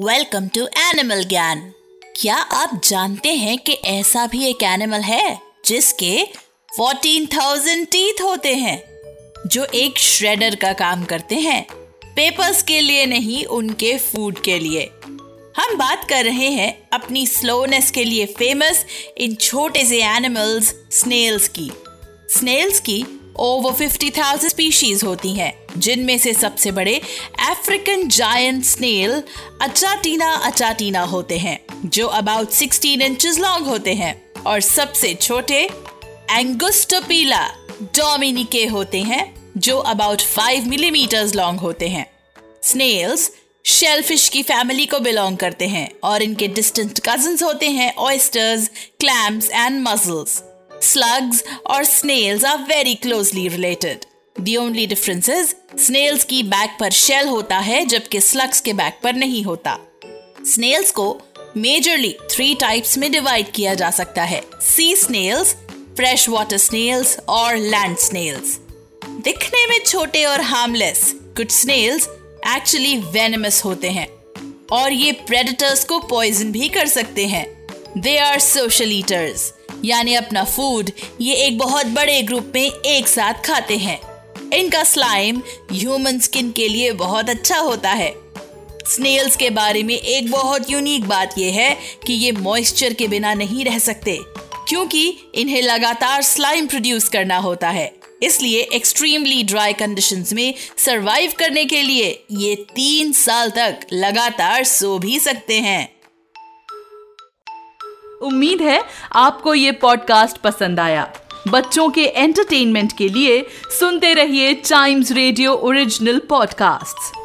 Welcome to animal ज्ञान क्या आप जानते हैं कि ऐसा भी एक एनिमल है जिसके 14,000 टीथ होते हैं जो एक श्रेडर का काम करते हैं पेपर्स के लिए नहीं उनके फ़ूड के लिए? हम बात कर रहे हैं अपनी स्लोनेस के लिए फ़ेमस इन छोटे से एनिमल्स स्नेल्स की। स्नेल्स की ओवर 50,000 स्पीशीज होती हैं जिनमें से सबसे बड़े African giant snail Achatina achatina होते हैं जो अबाउट 16 इंचेस लॉन्ग होते हैं और सबसे छोटे एंगुस्टोपीला डोमिनिके होते हैं जो अबाउट 5 मिलीमीटर्स लॉन्ग होते हैं। स्नेल्स शेलफिश की फैमिली को बिलोंग करते हैं और इनके डिस्टेंट कजन्स होते हैं oysters clams and mussels Slugs or snails are very closely related. The only difference is, snails की बैक पर शेल होता है, जबकि slugs के बैक पर नहीं होता. स्नेल्स को मेजरली थ्री टाइप्स में डिवाइड किया जा सकता है. Sea snails fresh water snails और लैंड स्नेल्स दिखने में छोटे और हार्मलेस कुछ स्नेल्स एक्चुअली वेनमस होते हैं. और ये प्रेडेटर्स को पॉइजन भी कर सकते हैं. दे आर सोशल ईटर्स यानी अपना फ़ूड ये एक बहुत बड़े ग्रुप में एक साथ खाते हैं। इनका स्लाइम ह्यूमन स्किन के लिए बहुत अच्छा होता है। स्नेल्स के बारे में एक बहुत यूनिक बात यह है कि ये मॉइस्चर के बिना नहीं रह सकते, क्योंकि इन्हें लगातार स्लाइम प्रोड्यूस करना होता है। इसलिए एक्सट्रीमली ड्राई कंडीशंस में सरवाइव करने के लिए ये तीन साल तक लगातार सो भी सकते हैं। उम्मीद है आपको ये पॉडकास्ट पसंद आया। बच्चों के एंटरटेनमेंट के लिए सुनते रहिए टाइम्स रेडियो ओरिजिनल पॉडकास्ट्स